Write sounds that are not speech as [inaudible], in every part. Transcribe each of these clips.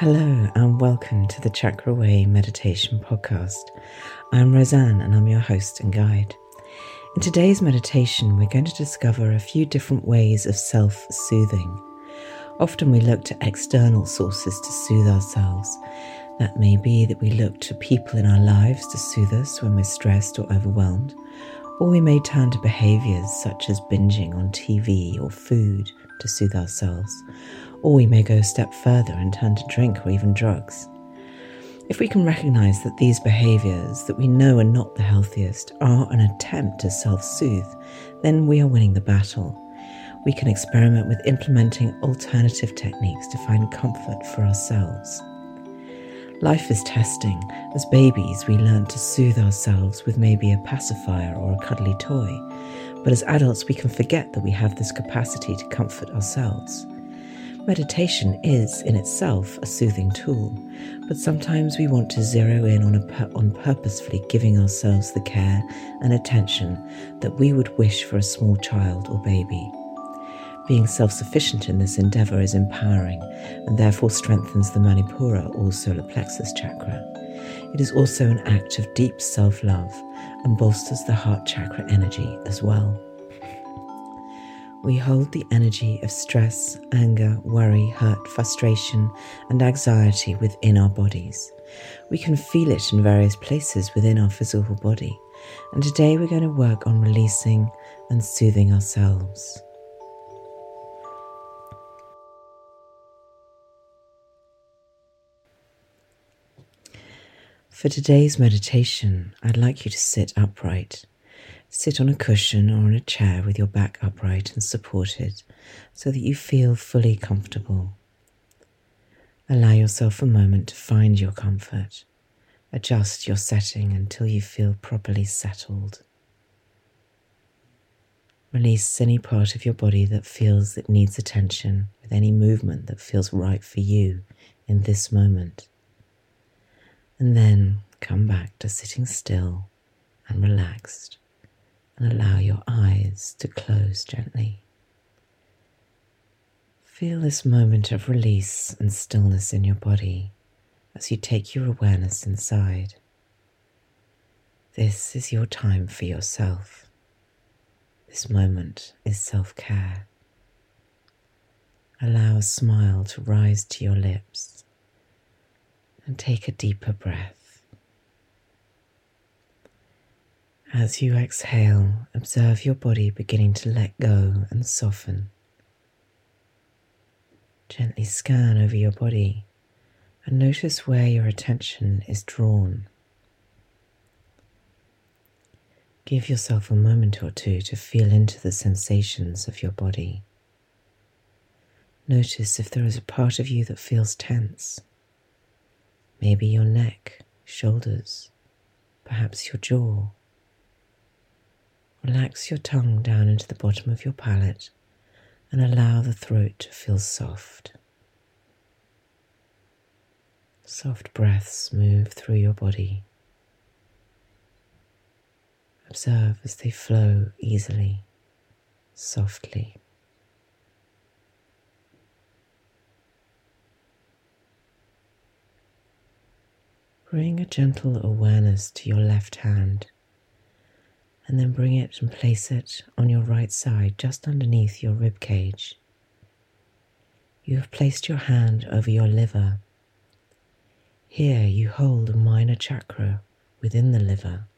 Hello, and welcome to the Chakra Way Meditation Podcast. I'm Rosanne, and I'm your host and guide. In today's meditation, we're going to discover a few different ways of self soothing. Often we look to external sources to soothe ourselves. That may be that we look to people in our lives to soothe us when we're stressed or overwhelmed, or we may turn to behaviors such as binging on TV or food to soothe ourselves or we may go a step further and turn to drink or even drugs. If we can recognize that these behaviors that we know are not the healthiest are an attempt to self soothe, then we are winning the battle. We can experiment with implementing alternative techniques to find comfort for ourselves. Life is testing. As babies, we learn to soothe ourselves with maybe a pacifier or a cuddly toy. But as adults, we can forget that we have this capacity to comfort ourselves. Meditation is in itself a soothing tool, but sometimes we want to zero in on, a, on purposefully giving ourselves the care and attention that we would wish for a small child or baby. Being self sufficient in this endeavor is empowering and therefore strengthens the Manipura or solar plexus chakra. It is also an act of deep self love and bolsters the heart chakra energy as well we hold the energy of stress, anger, worry, hurt, frustration, and anxiety within our bodies. We can feel it in various places within our physical body, and today we're going to work on releasing and soothing ourselves. For today's meditation, I'd like you to sit upright Sit on a cushion or on a chair with your back upright and supported so that you feel fully comfortable. Allow yourself a moment to find your comfort. Adjust your setting until you feel properly settled. Release any part of your body that feels it needs attention with any movement that feels right for you in this moment. And then come back to sitting still and relaxed and allow your eyes to close gently. Feel this moment of release and stillness in your body as you take your awareness inside. This is your time for yourself. This moment is self care. Allow a smile to rise to your lips and take a deeper breath. As you exhale, observe your body beginning to let go and soften. Gently scan over your body and notice where your attention is drawn. Give yourself a moment or two to feel into the sensations of your body. Notice if there is a part of you that feels tense. Maybe your neck, shoulders, perhaps your jaw. Relax your tongue down into the bottom of your palate and allow the throat to feel soft. Soft breaths move through your body. Observe as they flow easily, softly. Bring a gentle awareness to your left hand and then bring it and place it on your right side just underneath your rib cage. You have placed your hand over your liver. Here you hold a minor chakra within the liver.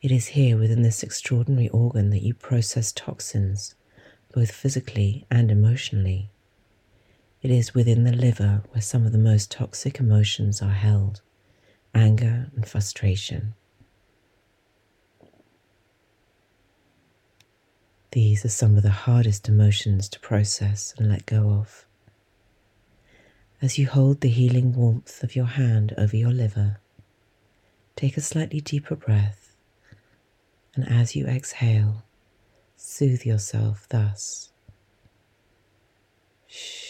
It is here within this extraordinary organ that you process toxins, both physically and emotionally. It is within the liver where some of the most toxic emotions are held anger and frustration. These are some of the hardest emotions to process and let go of. As you hold the healing warmth of your hand over your liver, take a slightly deeper breath, and as you exhale, soothe yourself thus. Shh.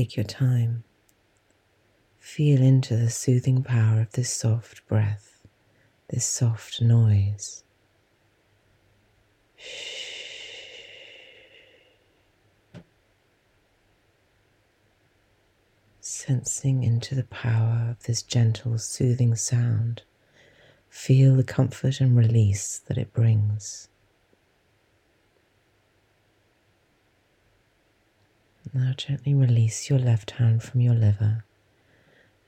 Take your time. Feel into the soothing power of this soft breath, this soft noise. Sensing into the power of this gentle, soothing sound, feel the comfort and release that it brings. Now gently release your left hand from your liver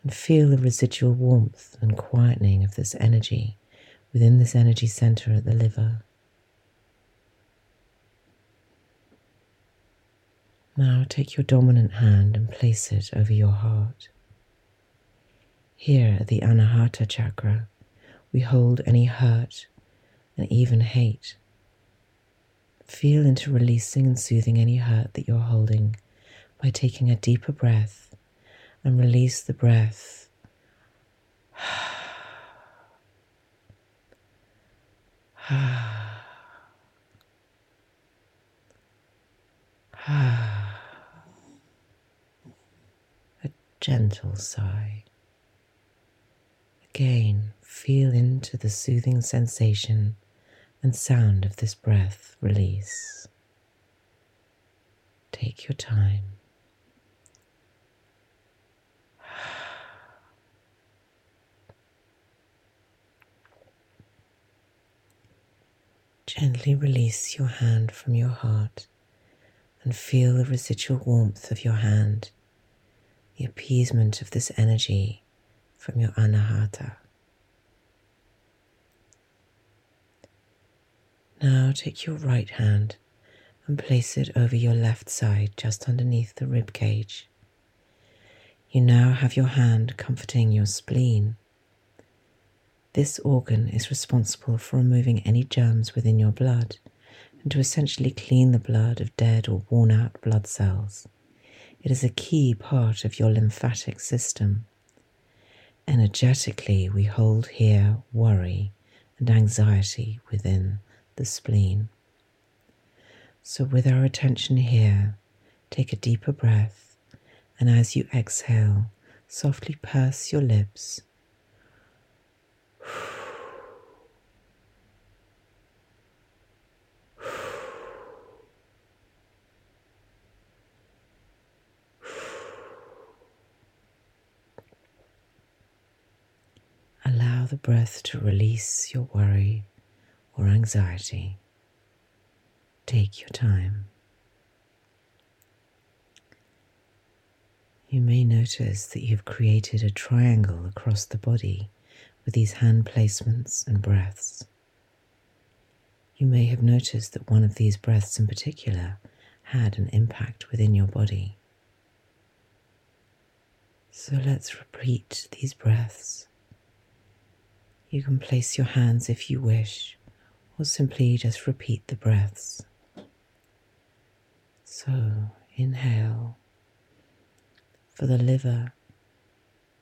and feel the residual warmth and quietening of this energy within this energy center at the liver. Now take your dominant hand and place it over your heart. Here at the Anahata chakra, we hold any hurt and even hate. Feel into releasing and soothing any hurt that you're holding by taking a deeper breath and release the breath. a gentle sigh. Again, feel into the soothing sensation and sound of this breath release. Take your time. Gently release your hand from your heart and feel the residual warmth of your hand, the appeasement of this energy from your anahata. Now take your right hand and place it over your left side just underneath the rib cage. You now have your hand comforting your spleen this organ is responsible for removing any germs within your blood and to essentially clean the blood of dead or worn out blood cells. It is a key part of your lymphatic system. Energetically, we hold here worry and anxiety within the spleen. So, with our attention here, take a deeper breath, and as you exhale, softly purse your lips Allow the breath to release your worry or anxiety. Take your time. You may notice that you've created a triangle across the body with these hand placements and breaths. You may have noticed that one of these breaths in particular had an impact within your body. So let's repeat these breaths. You can place your hands if you wish, or simply just repeat the breaths. So inhale for the liver.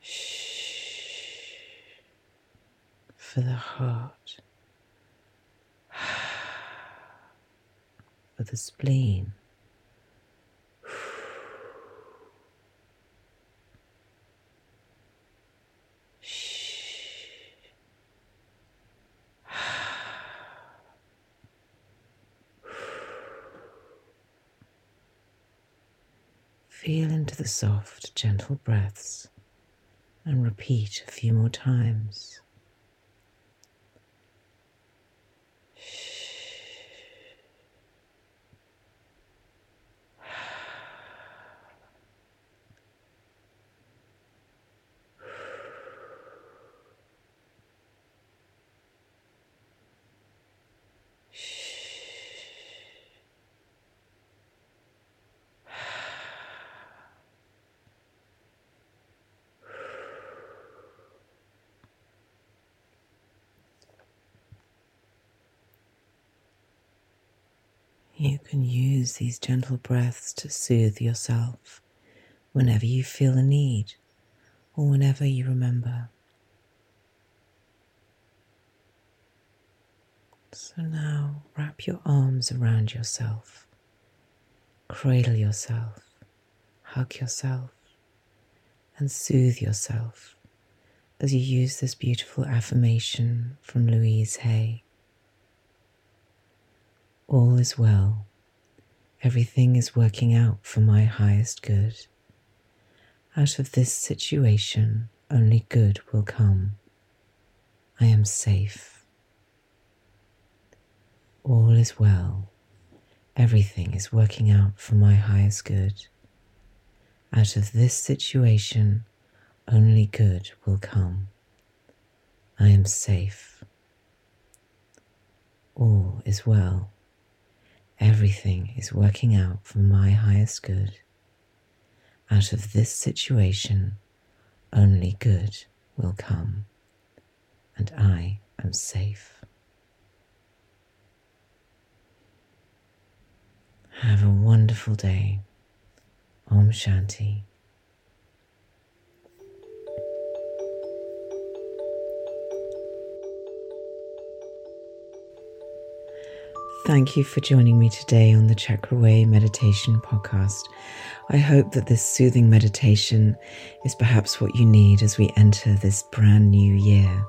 Shh for the heart, [sighs] for the spleen. [sighs] Feel into the soft, gentle breaths and repeat a few more times. You can use these gentle breaths to soothe yourself whenever you feel a need or whenever you remember. So now wrap your arms around yourself, cradle yourself, hug yourself, and soothe yourself as you use this beautiful affirmation from Louise Hay. All is well. Everything is working out for my highest good. Out of this situation, only good will come. I am safe. All is well. Everything is working out for my highest good. Out of this situation, only good will come. I am safe. All is well. Everything is working out for my highest good. Out of this situation, only good will come, and I am safe. Have a wonderful day. Om Shanti. Thank you for joining me today on the Chakra Way Meditation Podcast. I hope that this soothing meditation is perhaps what you need as we enter this brand new year.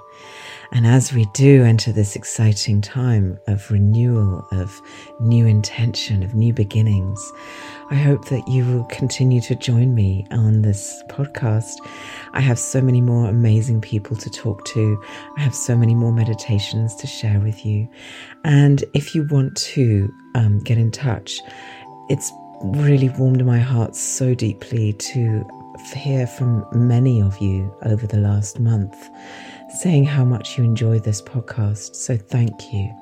And as we do enter this exciting time of renewal, of new intention, of new beginnings, I hope that you will continue to join me on this podcast. I have so many more amazing people to talk to. I have so many more meditations to share with you. And if you want to um, get in touch, it's really warmed my heart so deeply to hear from many of you over the last month saying how much you enjoy this podcast. So thank you.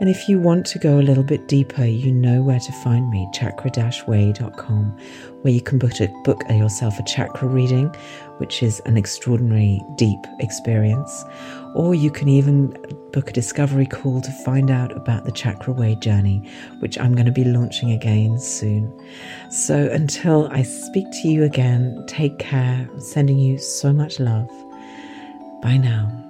And if you want to go a little bit deeper, you know where to find me chakra-way.com, where you can book, a, book yourself a chakra reading, which is an extraordinary deep experience. Or you can even book a discovery call to find out about the Chakra Way journey, which I'm going to be launching again soon. So until I speak to you again, take care. I'm sending you so much love. Bye now.